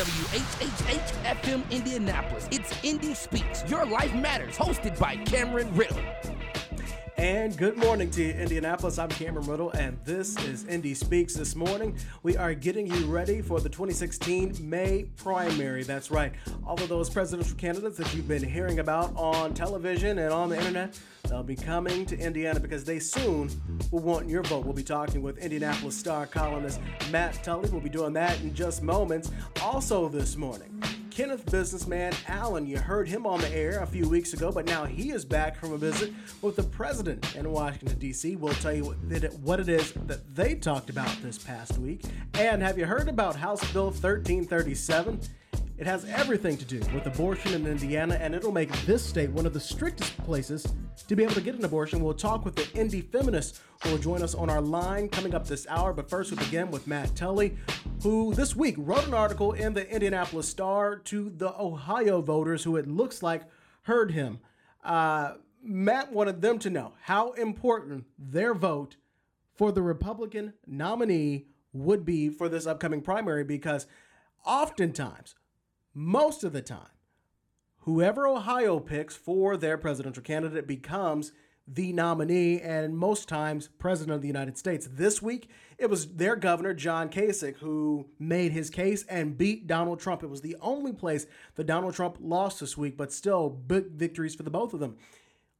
WHHH FM Indianapolis. It's Indy Speaks. Your Life Matters, hosted by Cameron Riddle. And good morning to you, Indianapolis. I'm Cameron Riddle, and this is Indy Speaks. This morning, we are getting you ready for the 2016 May primary. That's right. All of those presidential candidates that you've been hearing about on television and on the internet, they'll be coming to Indiana because they soon will want your vote. We'll be talking with Indianapolis Star columnist Matt Tully. We'll be doing that in just moments. Also, this morning, Kenneth businessman Allen. You heard him on the air a few weeks ago, but now he is back from a visit with the president in Washington, D.C. We'll tell you what it is that they talked about this past week. And have you heard about House Bill 1337? It has everything to do with abortion in Indiana, and it'll make this state one of the strictest places to be able to get an abortion. We'll talk with the Indy Feminists who will join us on our line coming up this hour. But first, we'll begin with Matt Tully, who this week wrote an article in the Indianapolis Star to the Ohio voters who it looks like heard him. Uh, Matt wanted them to know how important their vote for the Republican nominee would be for this upcoming primary because oftentimes most of the time, whoever Ohio picks for their presidential candidate becomes the nominee and most times president of the United States. This week, it was their governor, John Kasich, who made his case and beat Donald Trump. It was the only place that Donald Trump lost this week, but still big victories for the both of them.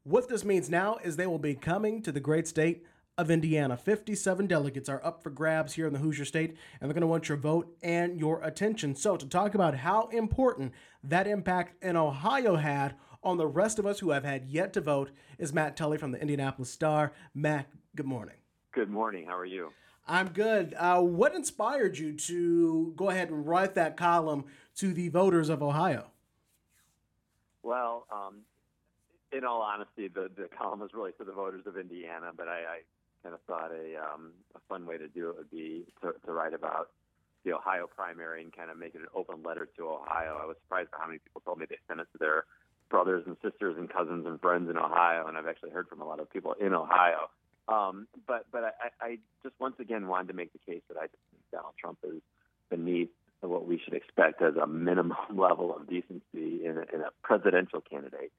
What this means now is they will be coming to the great state of Indiana. 57 delegates are up for grabs here in the Hoosier State, and they're going to want your vote and your attention. So, to talk about how important that impact in Ohio had on the rest of us who have had yet to vote is Matt Tully from the Indianapolis Star. Matt, good morning. Good morning. How are you? I'm good. Uh, what inspired you to go ahead and write that column to the voters of Ohio? Well, um, in all honesty, the, the column was really to the voters of Indiana, but I, I kind of thought a, um, a fun way to do it would be to, to write about the Ohio primary and kind of make it an open letter to Ohio. I was surprised by how many people told me they sent it to their brothers and sisters and cousins and friends in Ohio, and I've actually heard from a lot of people in Ohio. Um, but but I, I just once again wanted to make the case that I think Donald Trump is beneath what we should expect as a minimum level of decency in a, in a presidential candidate.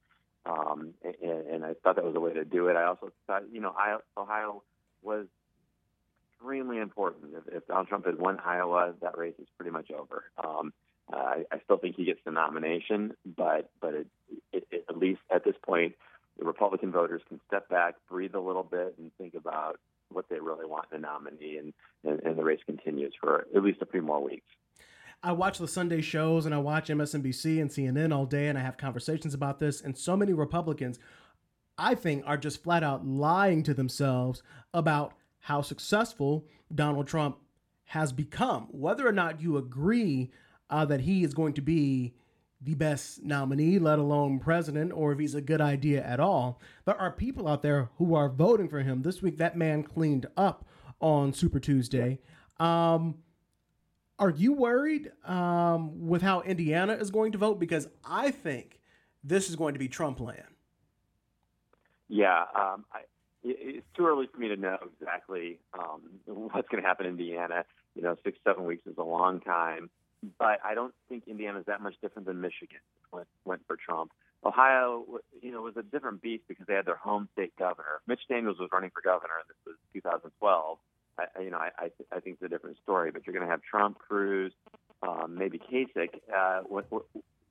Um, and, and I thought that was a way to do it. I also thought, you know, Ohio was extremely important. If, if Donald Trump had won Ohio, that race is pretty much over. Um, uh, I, I still think he gets the nomination, but but it, it, it, at least at this point, the Republican voters can step back, breathe a little bit, and think about what they really want in a nominee, and, and, and the race continues for at least a few more weeks. I watch the Sunday shows and I watch MSNBC and CNN all day, and I have conversations about this. And so many Republicans I think, are just flat out lying to themselves about how successful Donald Trump has become. Whether or not you agree uh, that he is going to be the best nominee, let alone president, or if he's a good idea at all, there are people out there who are voting for him. This week, that man cleaned up on Super Tuesday. Um, are you worried um, with how Indiana is going to vote? Because I think this is going to be Trump land. Yeah, um, I, it's too early for me to know exactly um, what's going to happen in Indiana. You know, six, seven weeks is a long time, but I don't think Indiana is that much different than Michigan went, went for Trump. Ohio, you know, was a different beast because they had their home state governor. Mitch Daniels was running for governor, and this was 2012. I, you know, I, I, I think it's a different story. But you're going to have Trump, Cruz, um, maybe Kasich. Uh, with,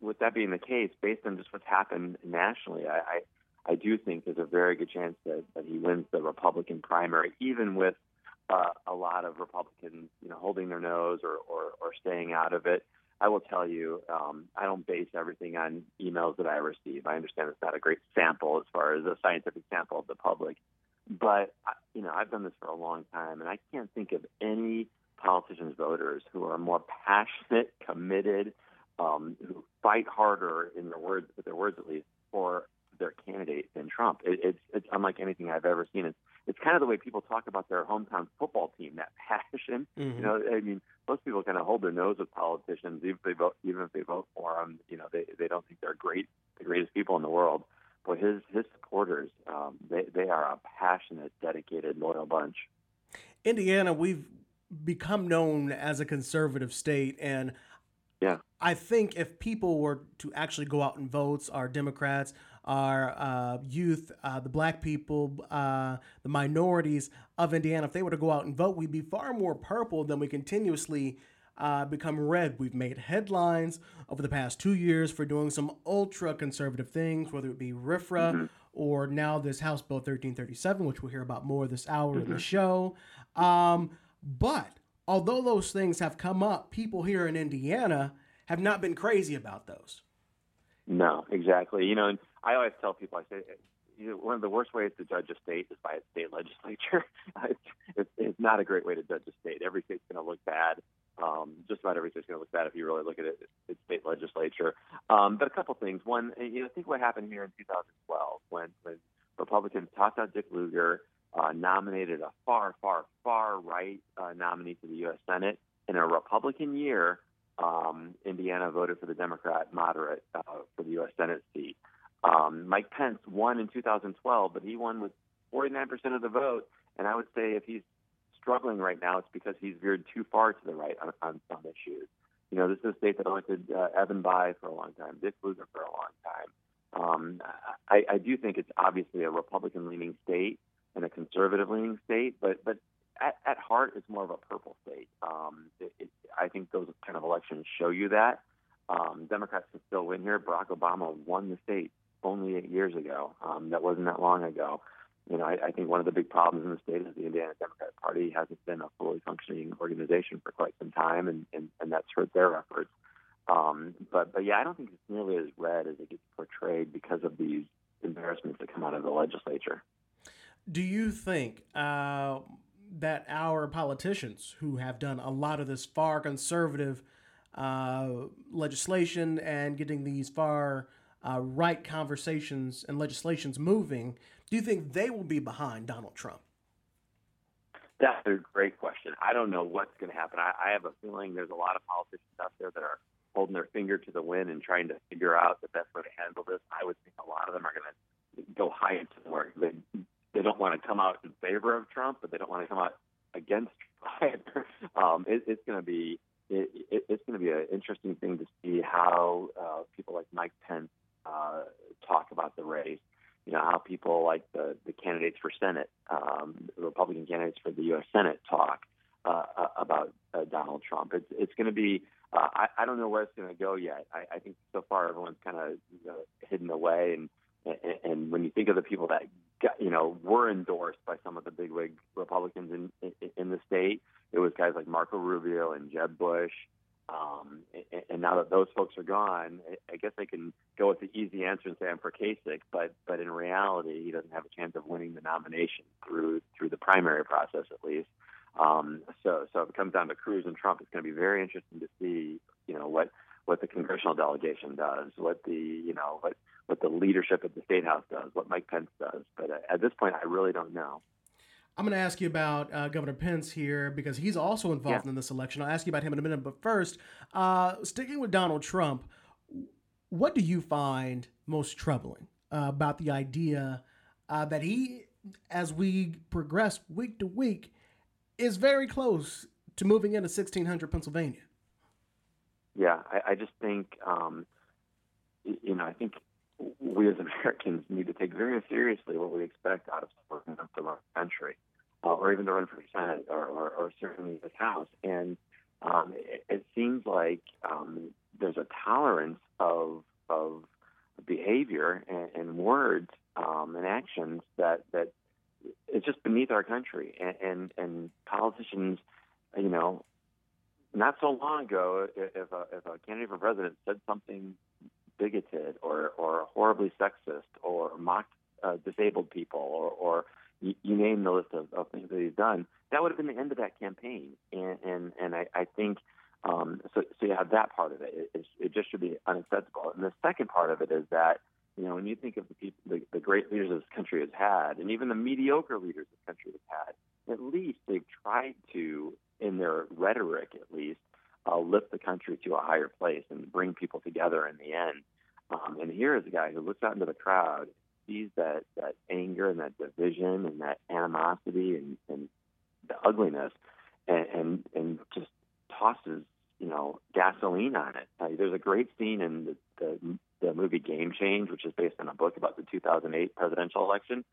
with that being the case, based on just what's happened nationally, I, I I do think there's a very good chance that, that he wins the Republican primary, even with uh, a lot of Republicans, you know, holding their nose or, or, or staying out of it. I will tell you, um, I don't base everything on emails that I receive. I understand it's not a great sample as far as a scientific sample of the public, but you know, I've done this for a long time, and I can't think of any politicians' voters who are more passionate, committed, um, who fight harder in their words, with their words at least, for their candidate than Trump. It, it's it's unlike anything I've ever seen. It's it's kind of the way people talk about their hometown football team. That passion, mm-hmm. you know. I mean, most people kind of hold their nose with politicians, even if they vote, even if they vote for them. You know, they they don't think they're great, the greatest people in the world. But his his supporters, um, they they are a passionate, dedicated, loyal bunch. Indiana, we've become known as a conservative state, and Yeah. I think if people were to actually go out and vote, our Democrats, our uh, youth, uh, the black people, uh, the minorities of Indiana, if they were to go out and vote, we'd be far more purple than we continuously uh, become red. We've made headlines over the past two years for doing some ultra conservative things, whether it be RFRA. mm-hmm. or now this House Bill 1337, which we'll hear about more this hour mm-hmm. in the mm-hmm. show. Um, but although those things have come up, people here in Indiana have not been crazy about those. No, exactly. You know, and I always tell people, I say, you know, one of the worst ways to judge a state is by its state legislature. it's, it's, not a great way to judge a state. Every state's going to look bad. Um, just about every state's going to look bad if you really look at it, its state legislature. Um, but a couple things. One, you know, think what happened here in 2012 when, when Republicans tossed out Dick Lugar, uh, nominated a far, far, far right uh, nominee to the U.S. Senate. In a Republican year, um, Indiana voted for the Democrat moderate uh, for the U.S. Senate seat. Um, Mike Pence won in 2012, but he won with 49% of the vote. And I would say if he's struggling right now, it's because he's veered too far to the right on, on some issues. You know, this is a state that elected uh, Evan Bayh for a long time, Dick Lugar for a long time. Um, I, I do think it's obviously a Republican-leaning state and a conservative-leaning state, but but at, at heart, it's more of a purple state. Um, it, it, I think those kind of elections show you that. Um, Democrats can still win here. Barack Obama won the state only eight years ago. Um, that wasn't that long ago. You know, I, I think one of the big problems in the state is the Indiana Democratic Party hasn't been a fully functioning organization for quite some time, and, and, and that's hurt their efforts. Um, but but yeah, I don't think it's nearly as red as it gets portrayed because of these embarrassments that come out of the legislature. Do you think uh, that our politicians, who have done a lot of this far conservative uh, legislation and getting these far uh, right conversations and legislations moving, do you think they will be behind Donald Trump? That's a great question. I don't know what's going to happen. I, I have a feeling there's a lot of politicians out there that are holding their finger to the wind and trying to figure out the best way to handle this. I would think a lot of them are going to go high into the work. They, they don't want to come out in favor of Trump, but they don't want to come out against Trump. Um, it, it's going to be it, it, it's going to be an interesting thing to see how uh, people like Mike Pence talk about the race. You know how people like the the candidates for Senate, um, the Republican candidates for the U.S. Senate talk uh, uh, about uh, Donald Trump. It's it's going to be. Uh, I, I don't know where it's going to go yet. I, I think so far everyone's kind of you know, hidden away, and, and and when you think of the people that got, you know were endorsed by some of the bigwig Republicans in, in in the state, it was guys like Marco Rubio and Jeb Bush um, and, now that those folks are gone, I guess they can go with the easy answer and say I'm for Kasich, but but in reality, he doesn't have a chance of winning the nomination through through the primary process at least. Um, so so if it comes down to Cruz and Trump, it's going to be very interesting to see you know what what the congressional delegation does, what the you know what what the leadership at the state house does, what Mike Pence does. But at this point, I really don't know. I'm going to ask you about uh, Governor Pence here because he's also involved yeah. in this election. I'll ask you about him in a minute. But first, uh, sticking with Donald Trump, what do you find most troubling uh, about the idea uh, that he, as we progress week to week, is very close to moving into 1600 Pennsylvania? Yeah, I, I just think, um, you know, I think we as Americans need to take very seriously what we expect out of someone of our country, uh, or even to run for the Senate or, or, or certainly the House. And um, it, it, seems like um, there's a tolerance of of behavior and, and words um, and actions that that it's just beneath our country. And, and and politicians, you know, not so long ago, if a, if a candidate for president said something bigoted or, or horribly sexist or mocked uh, disabled people or, or you, you name the list of, of things that he's done, that would have been the end of that campaign. And and, and I, I think um, so. So you have that part of it. It, it just should be unacceptable. And the second part of it is that you know when you think of the people, the, the great leaders this country has had, and even the mediocre leaders this country has had, at least they've tried to, in their rhetoric at least, uh, lift the country to a higher place and bring people together in the end. Um, and here is a guy who looks out into the crowd, sees that that anger and that division and that animosity and, and the ugliness, and, and and just tosses you know, gasoline on it. Uh, there's a great scene in the, the the movie Game Change, which is based on a book about the 2008 presidential election,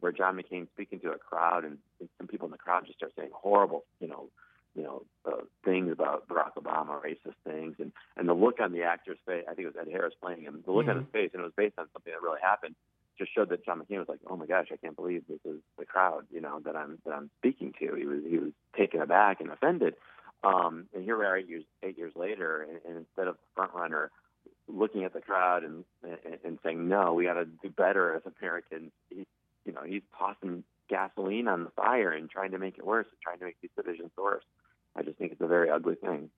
where John McCain's speaking to a crowd, and some people in the crowd just start saying horrible, you know, you know, uh, things about Barack Obama, racist things, and and the look on the actor's face. I think it was Ed Harris playing him. The look mm-hmm. on his face, and it was based on something that really happened. Just showed that John McCain was like, "Oh my gosh, I can't believe this is the crowd, you know, that I'm that I'm speaking to." He was he was taken aback and offended. Um, and here we are eight years eight years later, and, and instead of the front runner looking at the crowd and and, and saying, "No, we got to do better as Americans," he, you know, he's tossing gasoline on the fire and trying to make it worse, and trying to make these divisions worse. I just think it's a very ugly thing.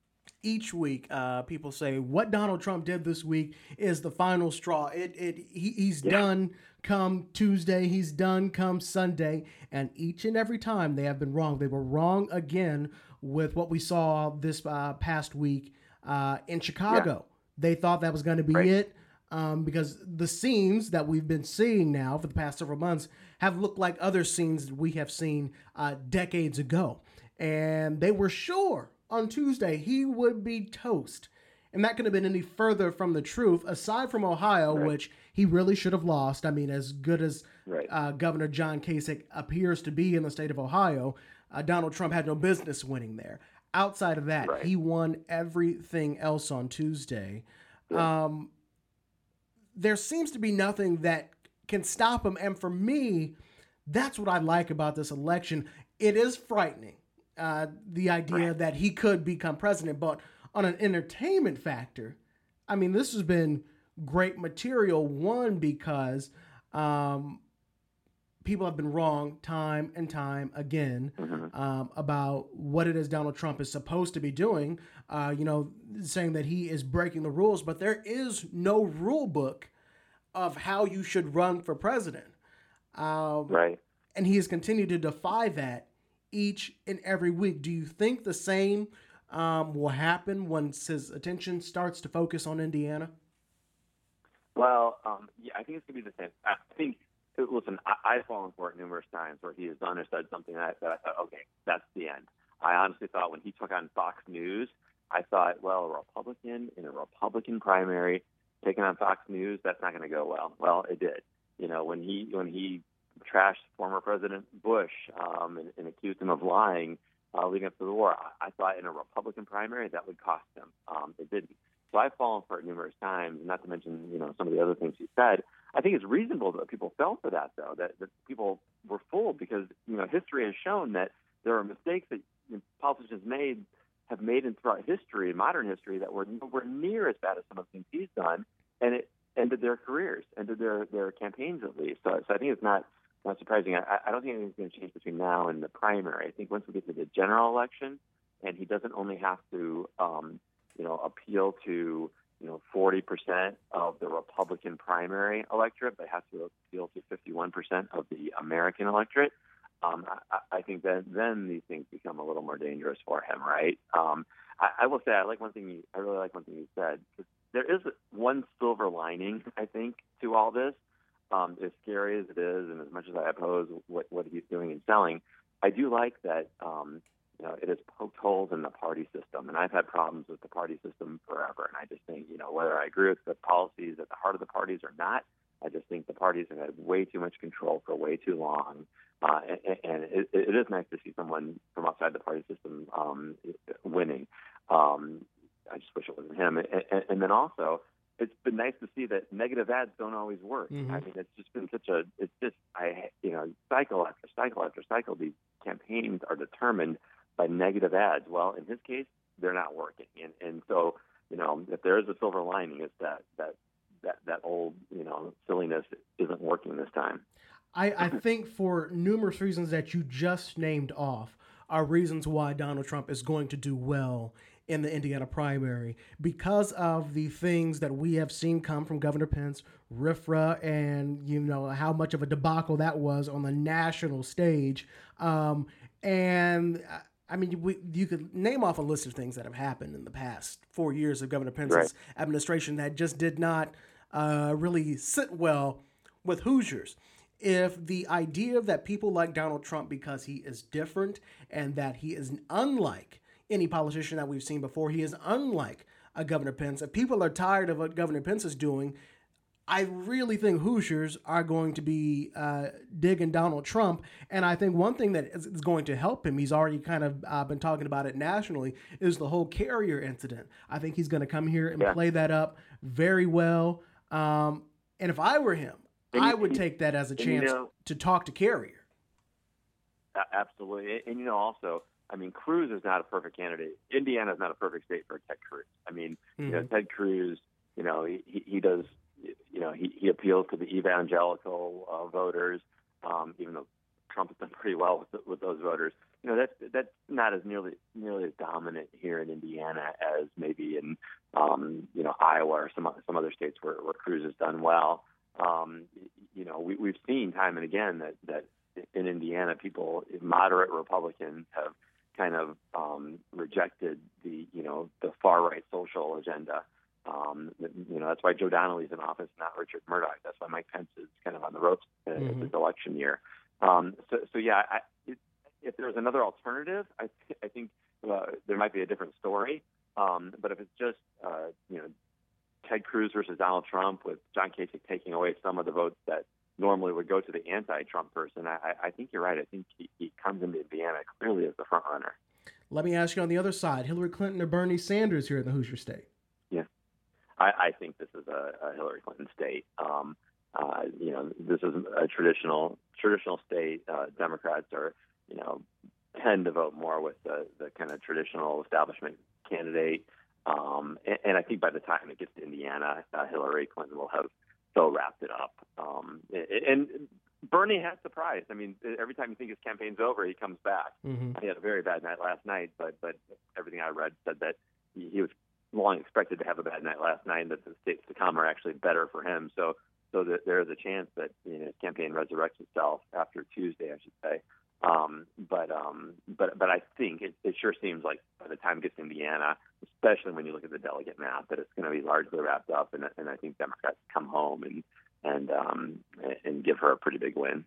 Each week, uh, people say what Donald Trump did this week is the final straw. It, it, he, he's yeah. done come Tuesday, he's done come Sunday, and each and every time they have been wrong. They were wrong again with what we saw this uh, past week uh, in Chicago. Yeah. They thought that was going to be right. it. Um, because the scenes that we've been seeing now for the past several months have looked like other scenes that we have seen uh, decades ago and they were sure on Tuesday he would be toast. And that could have been any further from the truth, aside from Ohio, right. which he really should have lost. I mean, as good as right. uh, Governor John Kasich appears to be in the state of Ohio, uh, Donald Trump had no business winning there. Outside of that, right. he won everything else on Tuesday. Um, there seems to be nothing that can stop him. And for me, that's what I like about this election. It is frightening uh, the idea right. that he could become president. But on an entertainment factor, I mean, this has been great material. One, because um, people have been wrong time and time again mm-hmm. um, about what it is Donald Trump is supposed to be doing. Uh, you know, saying that he is breaking the rules, but there is no rule book of how you should run for president. Um, right. And he has continued to defy that each and every week. Do you think the same um, will happen once his attention starts to focus on Indiana? Well, um, yeah, I think it's going to be the same. I think, listen, I, have fallen for it numerous times where he has done or said something that, that I thought, okay, that's the end. I honestly thought when he took on Fox News, I thought, well, a Republican in a Republican primary taking on Fox News, that's not going to go well. Well, it did. You know, when he when he trashed former President Bush um, and, and accused him of lying uh, leading up to the war. I, I thought in a Republican primary that would cost him. Um, it didn't. So I've fallen for it numerous times, not to mention you know some of the other things he said. I think it's reasonable that people fell for that, though. That, that people were fooled because you know history has shown that there are mistakes that politicians made have made in throughout history, modern history, that were nowhere near as bad as some of the things he's done, and it ended their careers, ended their their campaigns at least. So, so I think it's not not surprising. I, I don't think anything's going to change between now and the primary. I think once we get to the general election, and he doesn't only have to, um, you know, appeal to you know 40% of the Republican primary electorate, but has to appeal to 51% of the American electorate. Um, I, I think that then these things become a little more dangerous for him, right? Um, I, I will say I like one thing. You, I really like one thing you said. There is one silver lining, I think, to all this, um, as scary as it is, and as much as I oppose what, what he's doing and selling, I do like that um, you know it has poked holes in the party system, and I've had problems with the party system forever. And I just think you know whether I agree with the policies at the heart of the parties or not, I just think the parties have had way too much control for way too long. Uh, and, and it, it is nice to see someone from outside the party system um, winning. Um, I just wish it wasn't him. And, and, and then also, it's been nice to see that negative ads don't always work. Mm-hmm. I mean, it's just been such a, it's just, I, you know, cycle after cycle after cycle, these campaigns are determined by negative ads. Well, in his case, they're not working. And, and so, you know, if there is a silver lining, it's that, that, that, that old, you know, silliness isn't working this time. I, I think for numerous reasons that you just named off are reasons why Donald Trump is going to do well in the Indiana primary because of the things that we have seen come from Governor Pence, RFRA, and you know how much of a debacle that was on the national stage. Um, and I mean, we, you could name off a list of things that have happened in the past four years of Governor Pence's right. administration that just did not uh, really sit well with Hoosiers. If the idea that people like Donald Trump because he is different and that he is unlike any politician that we've seen before. He is unlike a Governor Pence. If people are tired of what Governor Pence is doing, I really think Hoosiers are going to be uh, digging Donald Trump. And I think one thing that is, going to help him, he's already kind of uh, been talking about it nationally, is the whole Carrier incident. I think he's going to come here and yeah. play that up very well. Um, and if I were him, and I would take that as a chance you know, to talk to Carrier. Absolutely. And, you know, also, I mean, Cruz is not a perfect candidate. Indiana is not a perfect state for Ted Cruz. I mean, mm-hmm. you know, mm-hmm. Ted Cruz, you know, he, he does, you know, he, he appeals to the evangelical uh, voters, um, even though Trump has done pretty well with, with those voters. You know, that's that's not as nearly nearly as dominant here in Indiana as maybe in, um, you know, Iowa or some some other states where, where Cruz has done well. Um, you know, we, we've seen time and again that that in Indiana, people, moderate Republicans, have kind of um, rejected the you know the far right social agenda. Um, you know that's why Joe Donnelly's in office, not Richard Mourdock. That's why Mike Pence is kind of on the ropes mm-hmm. this election year. Um, so, so yeah, I, it, if there's another alternative, I, th- I think uh, there might be a different story. Um, but if it's just uh, you know Ted Cruz versus Donald Trump, with John Kasich taking away some of the votes that normally would go to the anti-Trump person. I, I think you're right. I think he, he comes into Indiana clearly as the front runner. Let me ask you on the other side: Hillary Clinton or Bernie Sanders here in the Hoosier State? Yeah, I, I think this is a, a Hillary Clinton state. Um, uh, you know, this is a traditional traditional state. Uh, Democrats are, you know, tend to vote more with the, the kind of traditional establishment candidate. Um, and, and I think by the time it gets to Indiana, uh, Hillary Clinton will have so wrapped it up. Um, and Bernie has surprised. I mean, every time you think his campaign's over, he comes back. Mm-hmm. He had a very bad night last night, but but everything I read said that he was long expected to have a bad night last night, and that the states to come are actually better for him. So so that there is a chance that you know, his campaign resurrects itself after Tuesday, I should say. Um, but um, but but I think it, it sure seems like by the time it gets to Indiana, especially when you look at the delegate map, that it's going to be largely wrapped up, and, and I think Democrats come home and and um, and give her a pretty big win.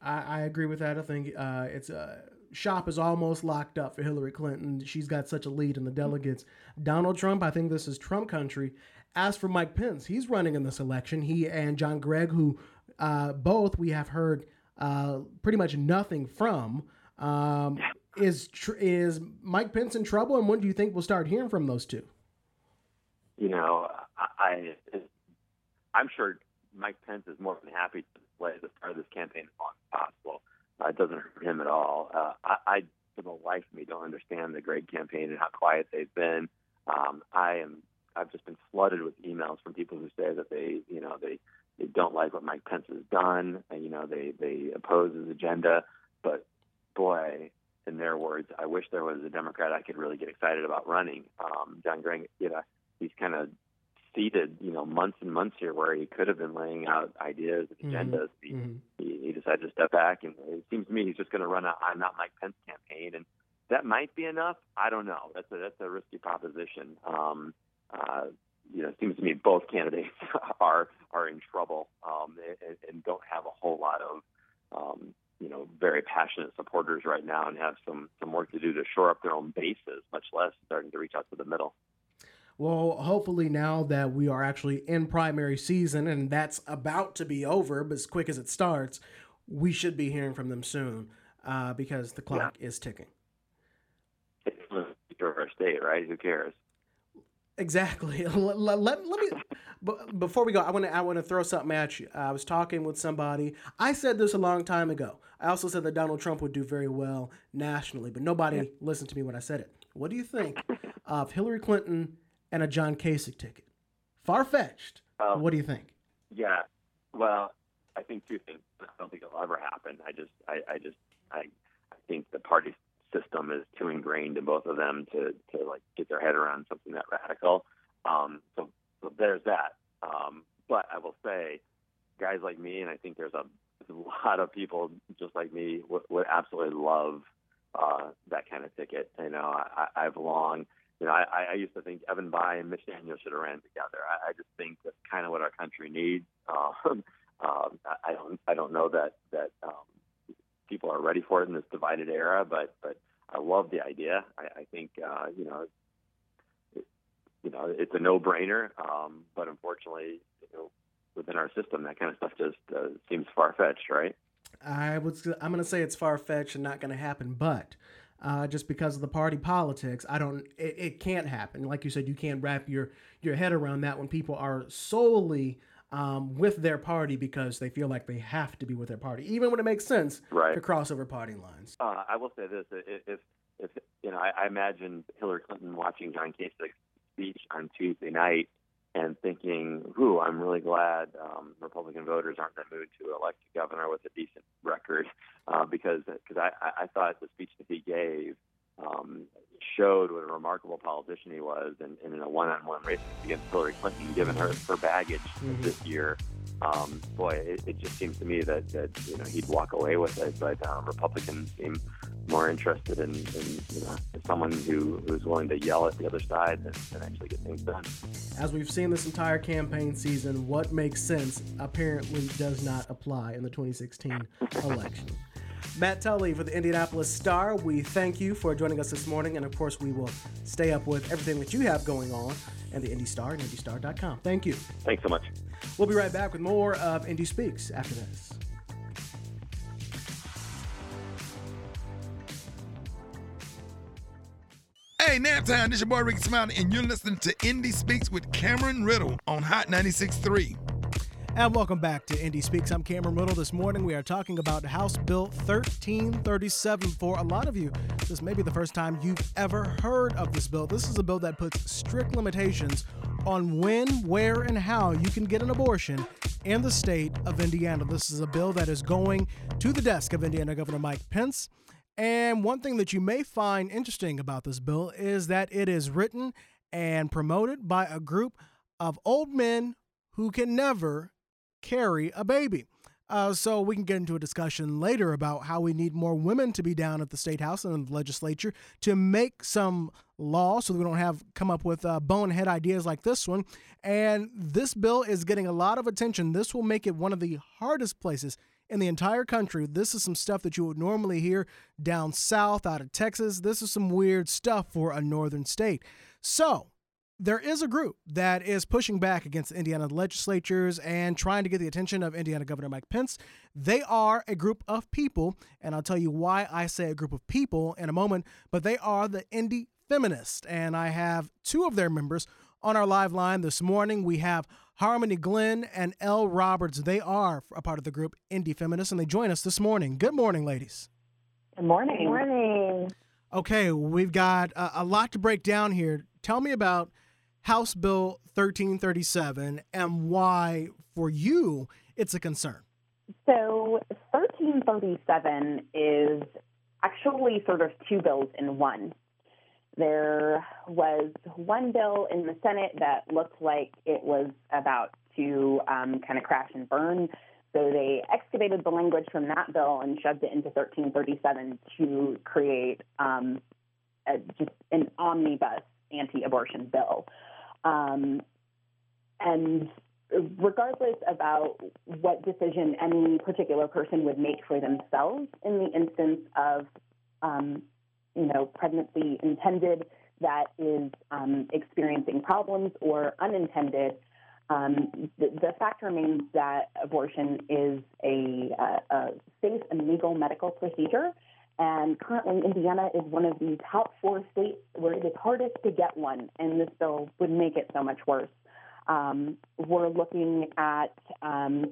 I, I agree with that. I think uh, it's a uh, shop is almost locked up for Hillary Clinton. She's got such a lead in the delegates. Donald Trump, I think this is Trump country. As for Mike Pence, he's running in this election. He and John Gregg, who uh, both we have heard uh, pretty much nothing from. Um, is tr- is Mike Pence in trouble, and when do you think we'll start hearing from those two? You know, I, I I'm sure Mike Pence is more than happy to play the start of this campaign as long as possible. Uh, it doesn't hurt him at all. Uh, I, I, for the life of me, don't understand the Gregg campaign and how quiet they've been. Um, I am. I've just been flooded with emails from people who say that they, you know, they they don't like what Mike Pence has done. And, you know, they they oppose his agenda. But boy, in their words, I wish there was a Democrat I could really get excited about running. Um, John Gregg, you know, he's kind of ceded, you know, months and months here where he could have been laying out ideas and mm-hmm. agendas. Mm-hmm. He, he, he decided to step back, and it seems to me he's just going to run a "I'm not Mike Pence" campaign, and that might be enough. I don't know. That's a that's a risky proposition. Um, uh, you know, it seems to me both candidates are are in trouble um, and, and don't have a whole lot of um, you know very passionate supporters right now, and have some some work to do to shore up their own bases, much less starting to reach out to the middle. Well, hopefully now that we are actually in primary season and that's about to be over, but as quick as it starts, we should be hearing from them soon uh, because the clock yeah. is ticking. It's our state, right? Who cares? Exactly. let, let, let, me before we go. I want to I want to throw something at you. I was talking with somebody. I said this a long time ago. I also said that Donald Trump would do very well nationally, but nobody yeah. listened to me when I said it. What do you think of Hillary Clinton and a John Kasich ticket? Far fetched. Um, what do you think? Yeah. Well, I think two things. I don't think it'll ever happen. I just I, I just I I think the party system is too ingrained in both of them to to like get their head around something that radical. Um, so, so there's that. Um, but I will say, guys like me, and I think there's a, lot of people just like me would, would absolutely love uh, that kind of ticket. You know, I, I've long, you know, I, I used to think Evan Bayh and Mitch Daniels should have ran together. I, I just think that's kind of what our country needs. Um, um, I don't, I don't know that that um, people are ready for it in this divided era, but but I love the idea. I, I think uh, you know, it, you know, it's a no-brainer. Um, but unfortunately, you know, within our system, that kind of stuff just uh, seems far-fetched, right? I would. I'm going to say it's far-fetched and not going to happen, but. Uh, just because of the party politics, I don't. It, it, can't happen. Like you said, you can't wrap your your head around that when people are solely um, with their party because they feel like they have to be with their party, even when it makes sense right. to cross over party lines. Uh, I will say this: if, if you know, I, I imagine Hillary Clinton watching John Kasich's speech on Tuesday night and thinking, "Ooh, I'm really glad um, Republican voters aren't in the mood to elect a governor with a decent record," uh, because because I, I thought the speech that he gave um, showed what a remarkable politician he was, and, and in a one-on-one race against Hillary Clinton, given her her baggage mm-hmm. this year, um, boy, it, it, just seems to me that, that you know he'd walk away with it. But um, Republicans seem more interested in, in you know someone who who's willing to yell at the other side than, than actually get things done. As we've seen this entire campaign season, what makes sense apparently does not apply in the 2016 election. Matt Tully for the Indianapolis Star, we thank you for joining us this morning. And of course, we will stay up with everything that you have going on and the Indy Star and IndyStar.com. Thank you. Thanks so much. We'll be right back with more of Indy Speaks after this. Hey, nap time. this is your boy Rickey Smiley, and you're listening to Indy Speaks with Cameron Riddle on Hot 96.3. And welcome back to Indy Speaks. I'm Cameron Riddle. This morning we are talking about House Bill 1337. For a lot of you, this may be the first time you've ever heard of this bill. This is a bill that puts strict limitations on when, where, and how you can get an abortion in the state of Indiana. This is a bill that is going to the desk of Indiana Governor Mike Pence. And one thing that you may find interesting about this bill is that it is written and promoted by a group of old men who can never carry a baby. Uh, so we can get into a discussion later about how we need more women to be down at the state house and in the legislature to make some law so that we don't have come up with uh, bonehead ideas like this one. And this bill is getting a lot of attention. This will make it one of the hardest places in the entire country. This is some stuff that you would normally hear down south out of Texas. This is some weird stuff for a northern state. So there is a group that is pushing back against Indiana legislatures and trying to get the attention of Indiana Governor Mike Pence. They are a group of people, and I'll tell you why I say a group of people in a moment, but they are the Indy Feminists. And I have two of their members on our live line this morning. We have Harmony Glenn and L. Roberts. They are a part of the group Indy Feminists, and they join us this morning. Good morning, ladies. Good morning. Good morning. Okay, we've got a, a lot to break down here. Tell me about House Bill 1337 and why, for you, it's a concern. So, 1337 is actually sort of two bills in one. There was one bill in the Senate that looked like it was about to um, kind of crash and burn. So they excavated the language from that bill and shoved it into 1337 to create um, a, just an omnibus anti-abortion bill. Um, and regardless about what decision any particular person would make for themselves in the instance of, um, you know, pregnancy intended that is um, experiencing problems or unintended, um, the, the, fact remains that abortion is a, a, a safe and legal medical procedure and currently, Indiana is one of the top four states where it is hardest to get one, and this bill would make it so much worse. Um, we're looking at um,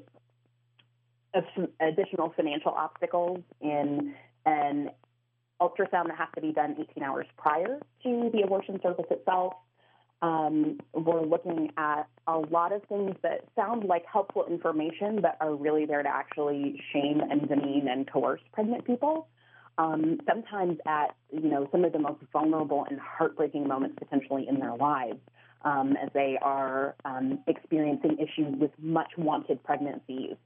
additional financial obstacles in an ultrasound that has to be done 18 hours prior to the abortion service itself. Um, we're looking at a lot of things that sound like helpful information, but are really there to actually shame and demean and coerce pregnant people um, sometimes at you know some of the most vulnerable and heartbreaking moments potentially in their lives, um, as they are um, experiencing issues with much wanted pregnancies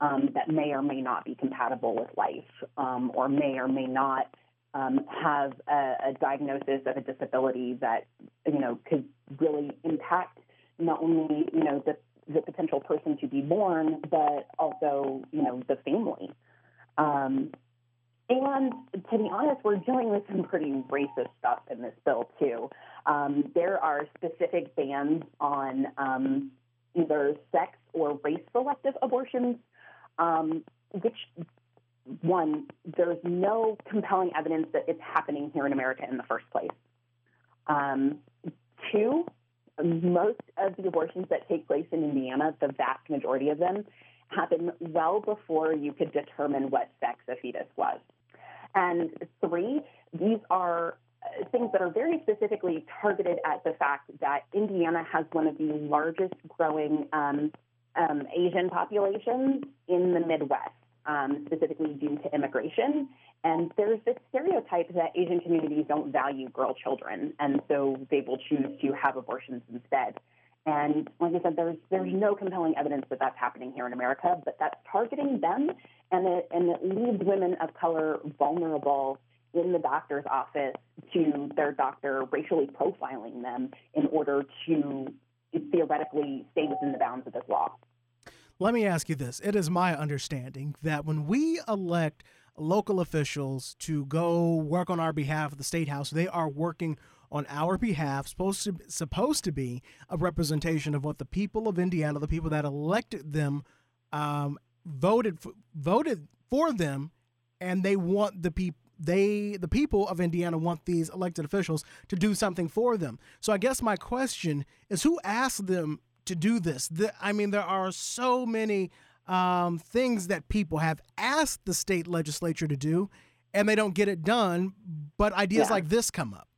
um, that may or may not be compatible with life, um, or may or may not um, have a, a diagnosis of a disability that you know could really impact not only you know the the potential person to be born, but also you know the family. Um, And to be honest, we're dealing with some pretty racist stuff in this bill, too. Um, there are specific bans on um, either sex or race selective abortions, um, which, one, there's no compelling evidence that it's happening here in America in the first place. Um, two, most of the abortions that take place in Indiana, the vast majority of them, happen well before you could determine what sex a fetus was. And three, these are uh, things that are very specifically targeted at the fact that Indiana has one of the largest growing um, um, Asian populations in the Midwest, um, specifically due to immigration. And there's this stereotype that Asian communities don't value girl children, and so they will choose to have abortions instead. And like I said, there's there's no compelling evidence that that's happening here in America, but that's targeting them, and it and it leaves women of color vulnerable in the doctor's office to their doctor racially profiling them in order to theoretically stay within the bounds of this law. Let me ask you this: It is my understanding that when we elect local officials to go work on our behalf at the state house, they are working on our behalf supposed to supposed to be a representation of what the people of Indiana, the people that elected them, um, voted for, voted for them, and they want the people they the people of Indiana want these elected officials to do something for them. So I guess my question is who asked them to do this? The, I mean there are so many um, things that people have asked the state legislature to do and they don't get it done, but ideas yeah. like this come up.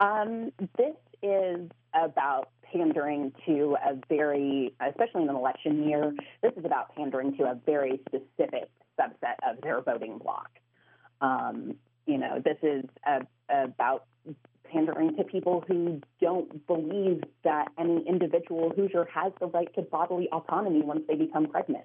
Um, this is about pandering to a very, especially in an election year, this is about pandering to a very specific subset of their voting bloc. Um, you know, this is a, about pandering to people who don't believe that any individual Hoosier has the right to bodily autonomy once they become pregnant.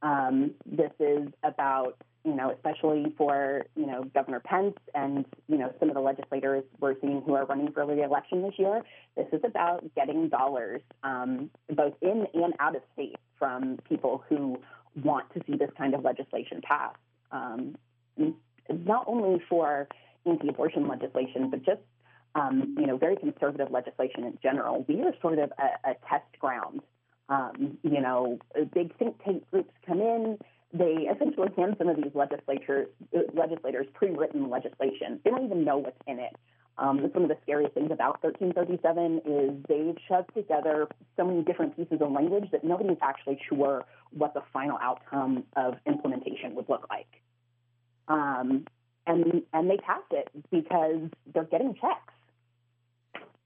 Um, this is about you know, especially for, you know, Governor Pence and, you know, some of the legislators we're seeing who are running for re-election this year. This is about getting dollars um, both in and out of state from people who want to see this kind of legislation passed. Um, not only for anti-abortion legislation, but just, um, you know, very conservative legislation in general. We are sort of a, a test ground. Um, you know, big think tank groups come in they essentially hand some of these legislators legislators pre-written legislation. They don't even know what's in it. Um, one of the scariest things about 1337 is they've shoved together so many different pieces of language that nobody's actually sure what the final outcome of implementation would look like. Um, and and they passed it because they're getting checks.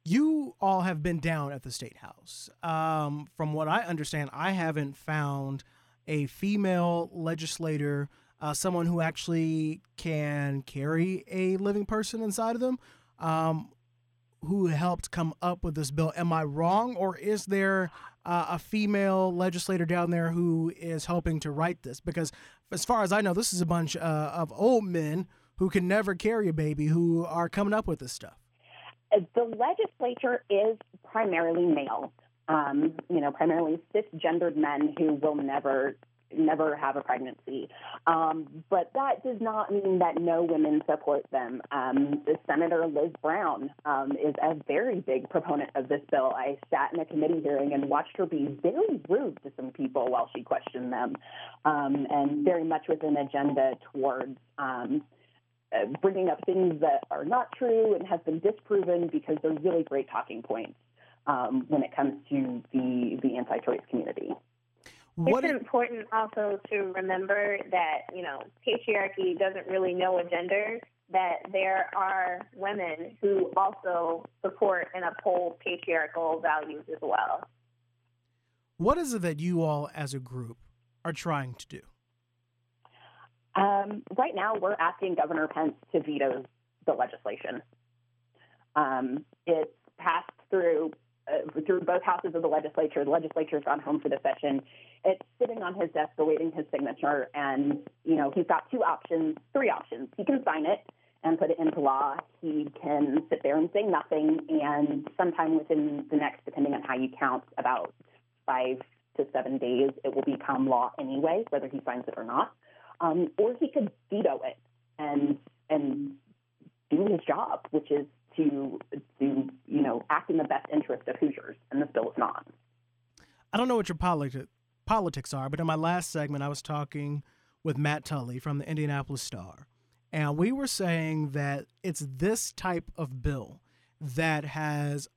You all have been down at the state house. Um, from what I understand, I haven't found a female legislator, uh, someone who actually can carry a living person inside of them, um, who helped come up with this bill. Am I wrong, or is there uh, a female legislator down there who is helping to write this? Because as far as I know, this is a bunch uh, of old men who can never carry a baby who are coming up with this stuff. The legislature is primarily male um, you know, primarily cisgendered men who will never never have a pregnancy. Um, but that does not mean that no women support them. Um, Senator Liz Brown um, is a very big proponent of this bill. I sat in a committee hearing and watched her be very rude to some people while she questioned them, um, and very much with an agenda towards. Um, uh, bringing up things that are not true and have been disproven because they're really great talking points um, when it comes to the, the anti choice community. What it's important also to remember that, you know, patriarchy doesn't really know a gender, that there are women who also support and uphold patriarchal values as well. What is it that you all as a group are trying to do? Um, right now, we're asking Governor Pence to veto the legislation. Um, it's passed through uh, through both houses of the legislature. The legislature's gone home for the session. It's sitting on his desk awaiting his signature, and you know he's got two options, three options. He can sign it and put it into law. He can sit there and say nothing, and sometime within the next, depending on how you count, about five to seven days, it will become law anyway, whether he signs it or not. um, or he could veto it and and do his job, which is to to you know act in the best interest of Hoosiers, and this bill is not. I don't know what your politi- politics are, but in my last segment, I was talking with Matt Tully from the Indianapolis Star, and we were saying that it's this type of bill that has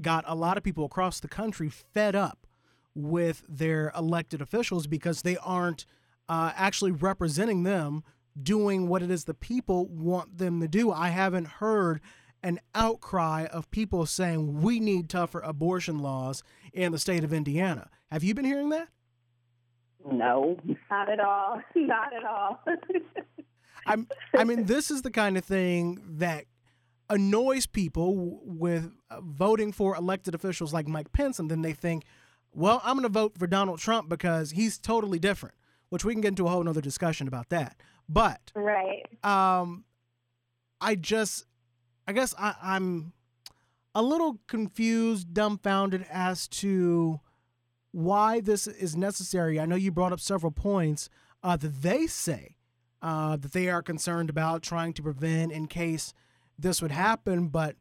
got a lot of people across the country fed up with their elected officials because they aren't uh, actually representing them doing what it is the people want them to do. I haven't heard an outcry of people saying we need tougher abortion laws in the state of Indiana. Have you been hearing that? No, not at all. Not at all. I'm, I mean, this is the kind of thing that annoys people with uh, voting for elected officials like Mike Pence, and then they think, well, I'm going to vote for Donald Trump because he's totally different, which we can get into a whole other discussion about that. But right, um, I just, I guess I, I'm a little confused, dumbfounded as to why this is necessary. I know you brought up several points uh, that they say uh, that they are concerned about trying to prevent in case this would happen. But,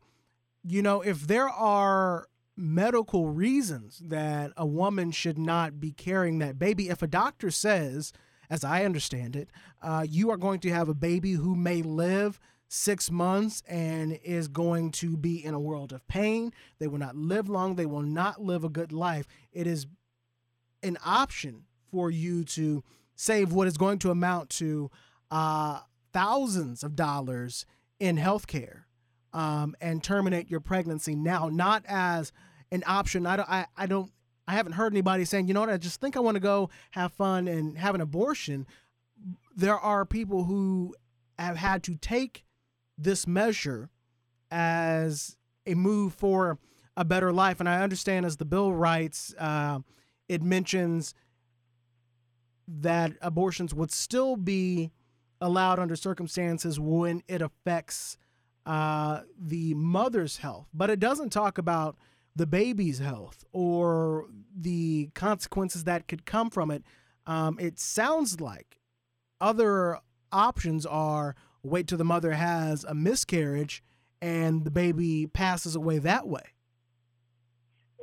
you know, if there are medical reasons that a woman should not be carrying that baby, if a doctor says, as I understand it, uh, you are going to have a baby who may live six months and is going to be in a world of pain. They will not live long. They will not live a good life. It is an option for you to save what is going to amount to uh, thousands of dollars in healthcare um, and terminate your pregnancy now, not as an option. I don't, I, I don't, I haven't heard anybody saying, you know what, I just think I want to go have fun and have an abortion. There are people who have had to take this measure as a move for a better life. And I understand, as the bill writes, uh, it mentions that abortions would still be allowed under circumstances when it affects uh, the mother's health, but it doesn't talk about the baby's health or the consequences that could come from it. Um, it sounds like other options are wait till the mother has a miscarriage and the baby passes away that way.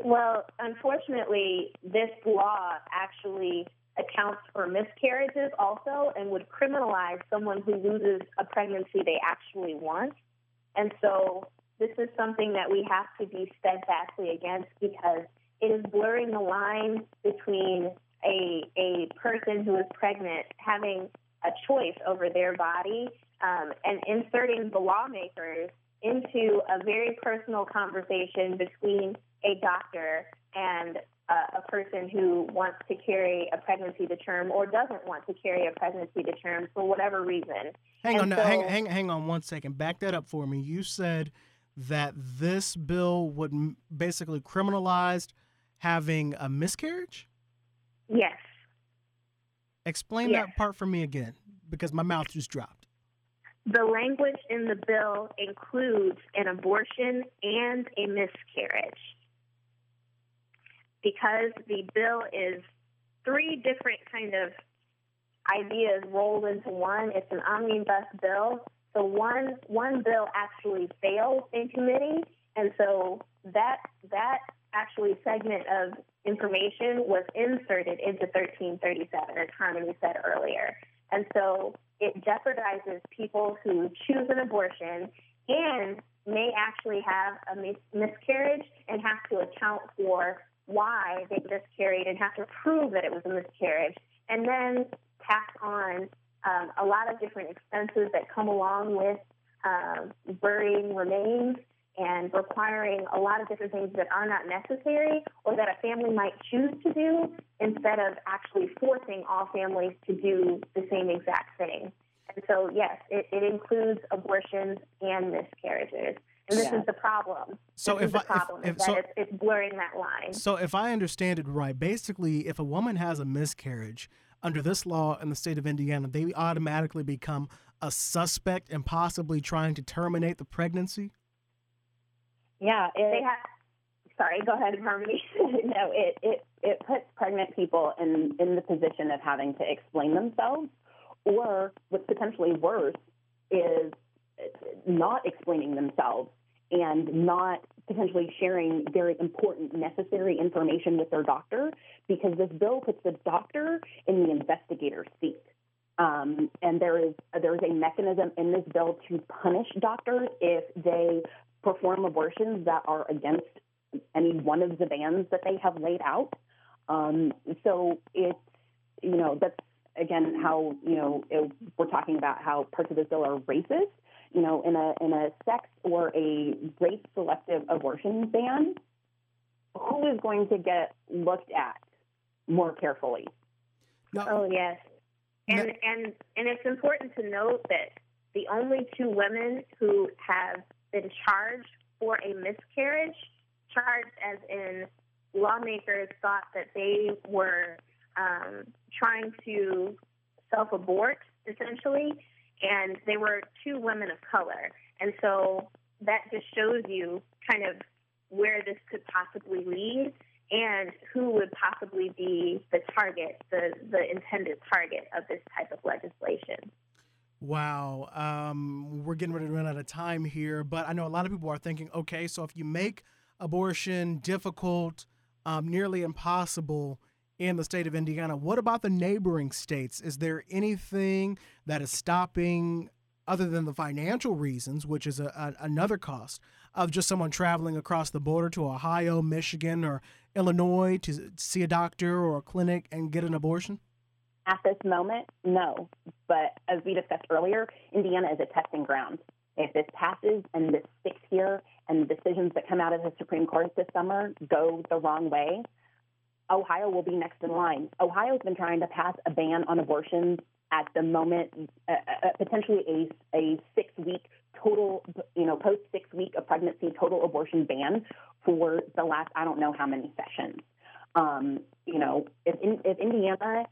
Well, unfortunately, this law actually accounts for miscarriages also and would criminalize someone who loses a pregnancy they actually want. And so this is something that we have to be steadfastly against because it is blurring the line between a, a person who is pregnant having a choice over their body um, and inserting the lawmakers into a very personal conversation between a doctor and a person who wants to carry a pregnancy to term or doesn't want to carry a pregnancy to term for whatever reason. Hang and on, so, hang, hang, hang on one second. Back that up for me. You said that this bill would basically criminalize having a miscarriage. Yes. Explain yes. that part for me again, because my mouth just dropped. The language in the bill includes an abortion and a miscarriage because the bill is three different kind of ideas rolled into one. It's an omnibus bill. So one one bill actually failed in committee, and so that that actually segment of information was inserted into 1337, as Harmony said earlier. And so it jeopardizes people who choose an abortion and may actually have a mis- miscarriage and have to account for why they miscarried and have to prove that it was a miscarriage, and then tack on um, a lot of different expenses that come along with um, burying remains and requiring a lot of different things that are not necessary or that a family might choose to do instead of actually forcing all families to do the same exact thing. And so, yes, it, it includes abortions and miscarriages. And this yeah. is the problem. So this if I, problem, if, if so, it's, it's blurring that line. So if I understand it right, basically, if a woman has a miscarriage under this law in the state of Indiana, they automatically become a suspect and possibly trying to terminate the pregnancy. Yeah, it, they have. Sorry, go ahead, Harmony. no, it, it it puts pregnant people in in the position of having to explain themselves or what's potentially worse is not explaining themselves and not potentially sharing very important, necessary information with their doctor because this bill puts the doctor in the investigator's seat. Um, and there is there is a mechanism in this bill to punish doctors if they perform abortions that are against any one of the bans that they have laid out. Um, so it's you know that's again how you know it, we're talking about how parts of this bill are racist you know, in a in a sex or a race selective abortion ban, who is going to get looked at more carefully? No. Oh yes, and no. and and it's important to note that the only two women who have been charged for a miscarriage, charged as in lawmakers thought that they were um, trying to self abort essentially and they were two women of color. And so that just shows you kind of where this could possibly lead and who would possibly be the target, the, the intended target of this type of legislation. Wow. Um, we're getting ready to run out of time here, but I know a lot of people are thinking okay, so if you make abortion difficult, um, nearly impossible, in the state of Indiana. What about the neighboring states? Is there anything that is stopping, other than the financial reasons, which is a, a, another cost, of just someone traveling across the border to Ohio, Michigan, or Illinois to see a doctor or a clinic and get an abortion? At this moment, no. But as we discussed earlier, Indiana is a testing ground. If this passes and this sticks here and the decisions that come out of the Supreme Court this summer go the wrong way, Ohio will be next in line. Ohio's been trying to pass a ban on abortions at the moment, uh, uh, potentially a, a six week total, you know, post six week of pregnancy total abortion ban for the last I don't know how many sessions. Um, you know, if, in, if Indiana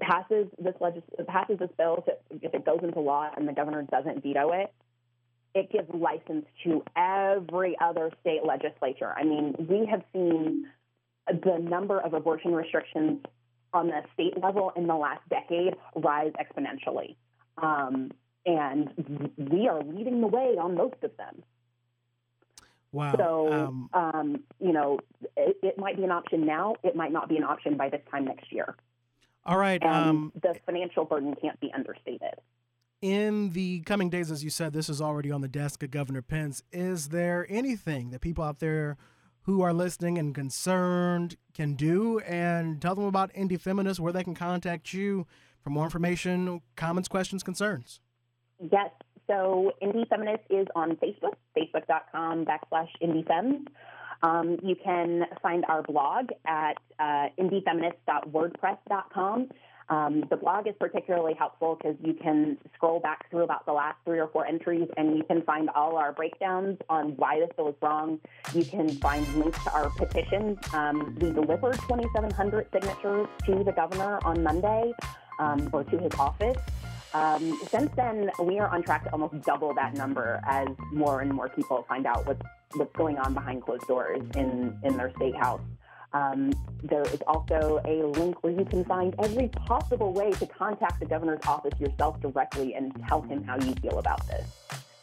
passes this legis- passes this bill, if it, if it goes into law and the governor doesn't veto it, it gives license to every other state legislature. I mean, we have seen the number of abortion restrictions on the state level in the last decade rise exponentially. Um, and we are leading the way on most of them. Wow. So, um, um, you know, it, it, might be an option now. It might not be an option by this time next year. All right. Um, the financial burden can't be understated. In the coming days, as you said, this is already on the desk of Governor Pence. Is there anything that people out there who are listening and concerned can do and tell them about Indy Feminist, where they can contact you for more information, comments, questions, concerns. Yes. So Indy Feminist is on Facebook, facebook.com backslash indiefems. Um, you can find our blog at uh, indiefeminist.wordpress.com. Um, the blog is particularly helpful because you can scroll back through about the last three or four entries and you can find all our breakdowns on why this is wrong. You can find links to our petitions. Um, we delivered 2,700 signatures to the governor on Monday um, or to his office. Um, since then, we are on track to almost double that number as more and more people find out what's, what's going on behind closed doors in, in their state house. Um, there is also a link where you can find every possible way to contact the governor's office yourself directly and tell him how you feel about this.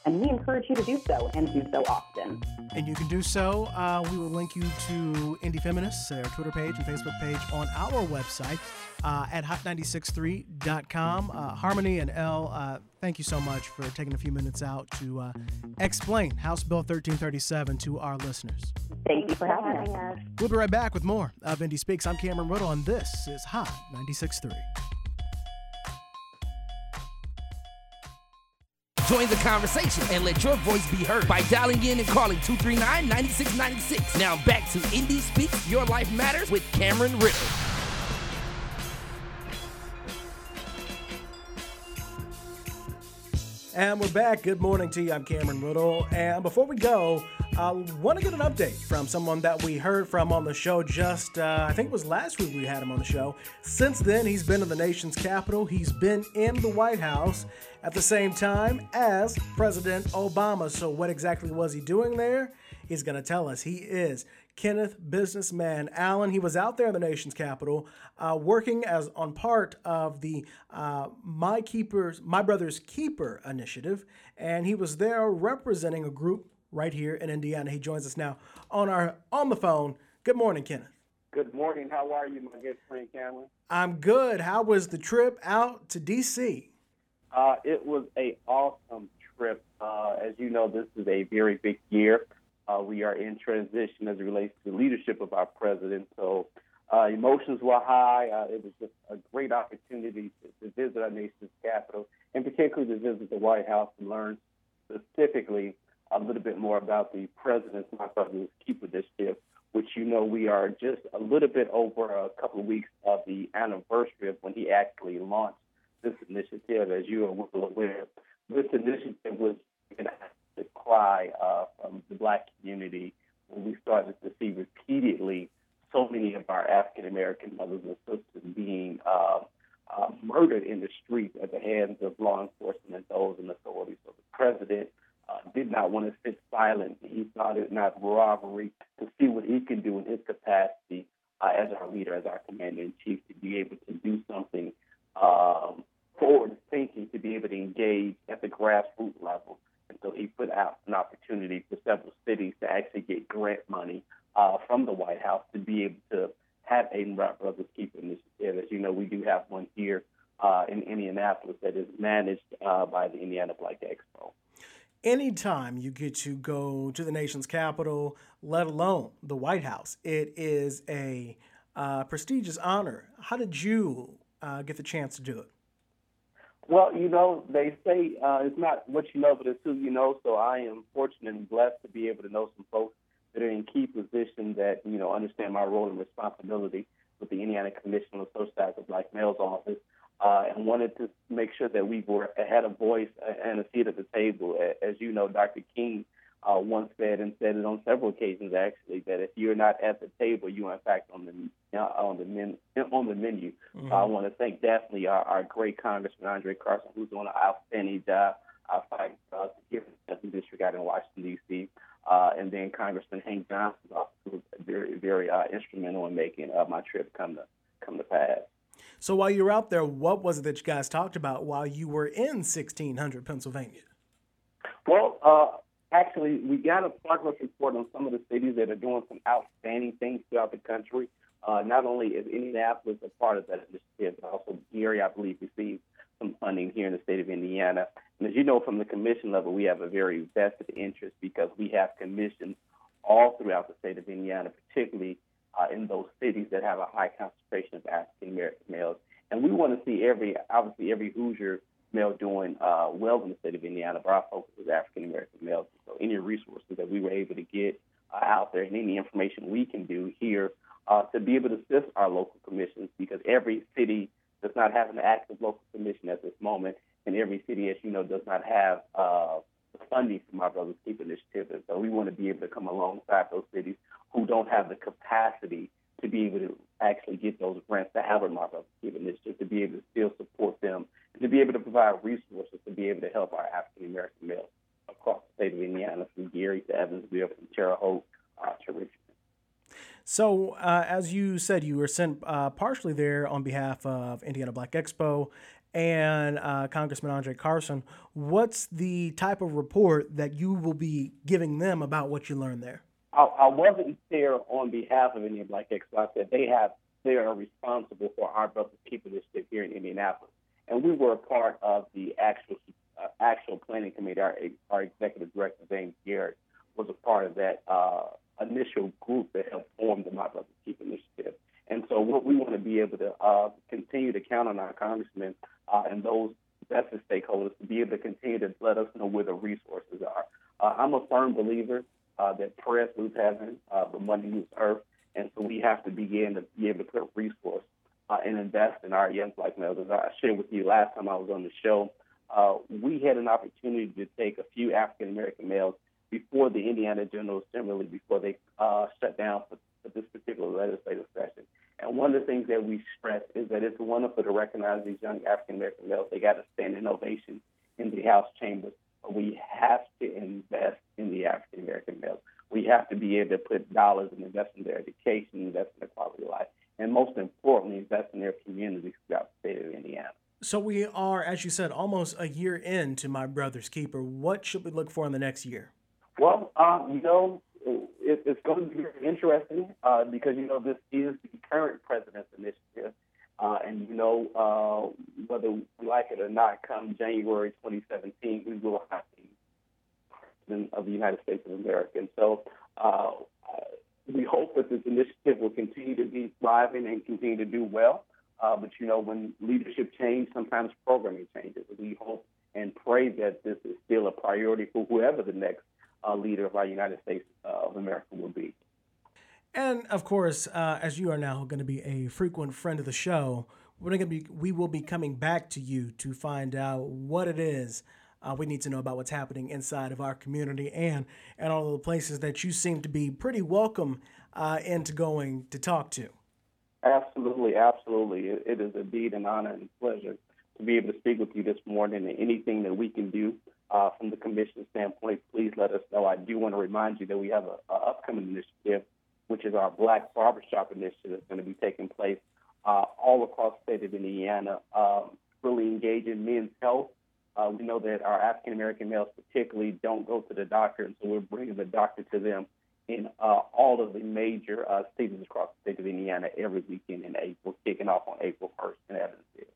And we encourage you to do so and do so often. And you can do so. Uh, we will link you to Indy Feminists, their Twitter page and Facebook page on our website uh, at hot963.com. Uh, Harmony and L, uh, thank you so much for taking a few minutes out to uh, explain House Bill 1337 to our listeners. Thank you for having us. We'll be right back with more of Indy Speaks. I'm Cameron Riddle, and this is Hot 96.3. Join the conversation and let your voice be heard by dialing in and calling 239 9696. Now back to Indy Speaks Your Life Matters with Cameron Riddle. And we're back. Good morning to you. I'm Cameron Riddle. And before we go, I want to get an update from someone that we heard from on the show just, uh, I think it was last week we had him on the show. Since then, he's been in the nation's capital. He's been in the White House at the same time as President Obama. So, what exactly was he doing there? He's going to tell us. He is Kenneth Businessman Allen. He was out there in the nation's capital uh, working as on part of the uh, My Keepers, My Brother's Keeper initiative, and he was there representing a group right here in Indiana. He joins us now on our on the phone. Good morning, Kenneth. Good morning. How are you, my good friend Cameron? I'm good. How was the trip out to D.C.? Uh, it was a awesome trip. Uh, as you know, this is a very big year. Uh, we are in transition as it relates to the leadership of our president. So uh, emotions were high. Uh, it was just a great opportunity to, to, visit our nation's capital, and particularly to visit the White House and learn specifically a little bit more about the president's My Brother's Keeper initiative, which you know we are just a little bit over a couple of weeks of the anniversary of when he actually launched this initiative. As you are well aware, this initiative was the cry uh, from the black community when we started to see repeatedly so many of our African American mothers and sisters being uh, uh, murdered in the streets at the hands of law enforcement and those in authority. So the president uh, did not want to sit silent. He thought it not robbery to see what he can do in his capacity uh, as our leader, as our commander in chief, to be able to do something um, forward thinking, to be able to engage at the grassroots level. And so he put out an opportunity for several cities to actually get grant money uh, from the White House to be able to have a Brothers Keeper initiative. As you know, we do have one here uh, in Indianapolis that is managed uh, by the Indiana Black Expo. Anytime you get to go to the nation's capital, let alone the White House, it is a uh, prestigious honor. How did you uh, get the chance to do it? Well, you know, they say uh, it's not what you know, but it's who you know. So I am fortunate and blessed to be able to know some folks that are in key positions that, you know, understand my role and responsibility with the Indiana Commission on Social of Black Males office uh, and wanted to make sure that we were had a voice and a seat at the table. As you know, Dr. King uh, once said and said it on several occasions actually that if you're not at the table, you are in fact on the uh, on the men, on the menu. Mm-hmm. I want to thank definitely our, our great Congressman Andre Carson, who's doing an outstanding job uh, fighting uh, here in the district out in Washington D.C. Uh, and then Congressman Hank Johnson, who was very very uh, instrumental in making uh, my trip come to come to pass. So while you were out there, what was it that you guys talked about while you were in 1600 Pennsylvania? Well, uh, actually, we got a progress report on some of the cities that are doing some outstanding things throughout the country. Uh, not only is Indianapolis a part of that initiative, but also Gary, I believe, received some funding here in the state of Indiana. And as you know, from the commission level, we have a very vested interest because we have commissions all throughout the state of Indiana, particularly uh, in those cities that have a high concentration of African American males. And we want to see every, obviously, every Hoosier male doing uh, well in the state of Indiana, but our focus was African American males. So any resources that we were able to get uh, out there and any information we can do here uh, to be able to assist our local commissions because every city does not have an active local commission at this moment, and every city, as you know, does not have uh, the funding from My Brother's Keeper initiative. And so we want to be able to come alongside those cities who don't have the capacity to be able to actually get those grants to have a My Brother's Keeper initiative, to be able to still support them, to be able to provide resources to be able to help our African American males across the state of Indiana, from Gary to Evansville, from Terre Haute uh, to Richmond. So, uh, as you said, you were sent uh, partially there on behalf of Indiana Black Expo and uh, Congressman Andre Carson. What's the type of report that you will be giving them about what you learned there? I, I wasn't there on behalf of Indiana Black Expo. I said they have they are responsible for our Brothers that initiative here in Indianapolis, and we were a part of the actual uh, actual planning committee. Our, our executive director James Garrett was a part of that uh, initial group that helped form the My Brothers Keeper initiative. And so, what we want to be able to uh, continue to count on our congressmen uh, and those vested stakeholders to be able to continue to let us know where the resources are. Uh, I'm a firm believer uh, that prayer moves heaven, the money moves earth, and so we have to begin to be able to put resource uh, and invest in our young black males. As I shared with you last time I was on the show, uh, we had an opportunity to take a few African American males before the Indiana General Assembly, before they uh, shut down for, for this particular legislative session. And one of the things that we stress is that it's wonderful to recognize these young African American males. They got to stand in ovation in the House chambers. But we have to invest in the African American males. we have to be able to put dollars and invest in their education, invest in their quality of life, and most importantly, invest in their communities throughout the state of Indiana. So we are, as you said, almost a year into My Brother's Keeper. What should we look for in the next year? Well, um, you know, it, it's going to be very interesting uh, because you know this is the current president's initiative, uh, and you know uh, whether we like it or not, come January 2017, we will have the president of the United States of America, and so. We hope that this initiative will continue to be thriving and continue to do well. Uh, but you know, when leadership changes, sometimes programming changes. We hope and pray that this is still a priority for whoever the next uh, leader of our United States uh, of America will be. And of course, uh, as you are now going to be a frequent friend of the show, we're going to be we will be coming back to you to find out what it is uh, we need to know about what's happening inside of our community and and all of the places that you seem to be pretty welcome uh, into going to talk to. Absolutely, absolutely. It, it is indeed an honor and pleasure to be able to speak with you this morning. And anything that we can do uh, from the commission standpoint, please let us know. I do want to remind you that we have an upcoming initiative, which is our Black Barbershop Initiative, that's going to be taking place uh, all across the state of Indiana, um, really engaging men's health. Uh, we know that our African American males, particularly, don't go to the doctor, and so we're bringing the doctor to them in uh, all of the major uh, cities across the state of Indiana every weekend in April, kicking off on April 1st in Evansville.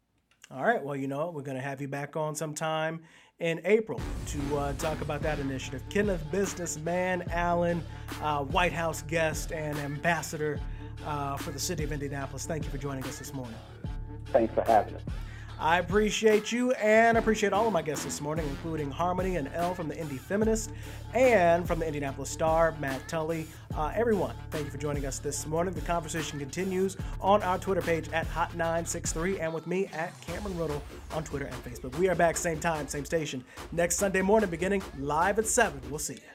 All right. Well, you know, we're going to have you back on sometime in April to uh, talk about that initiative. Kenneth Businessman Allen, uh, White House guest and ambassador uh, for the city of Indianapolis. Thank you for joining us this morning. Thanks for having us. I appreciate you and appreciate all of my guests this morning, including Harmony and Elle from the Indy Feminist and from the Indianapolis Star, Matt Tully. Uh, everyone, thank you for joining us this morning. The conversation continues on our Twitter page at Hot963 and with me at Cameron Riddle on Twitter and Facebook. We are back same time, same station next Sunday morning, beginning live at 7. We'll see you.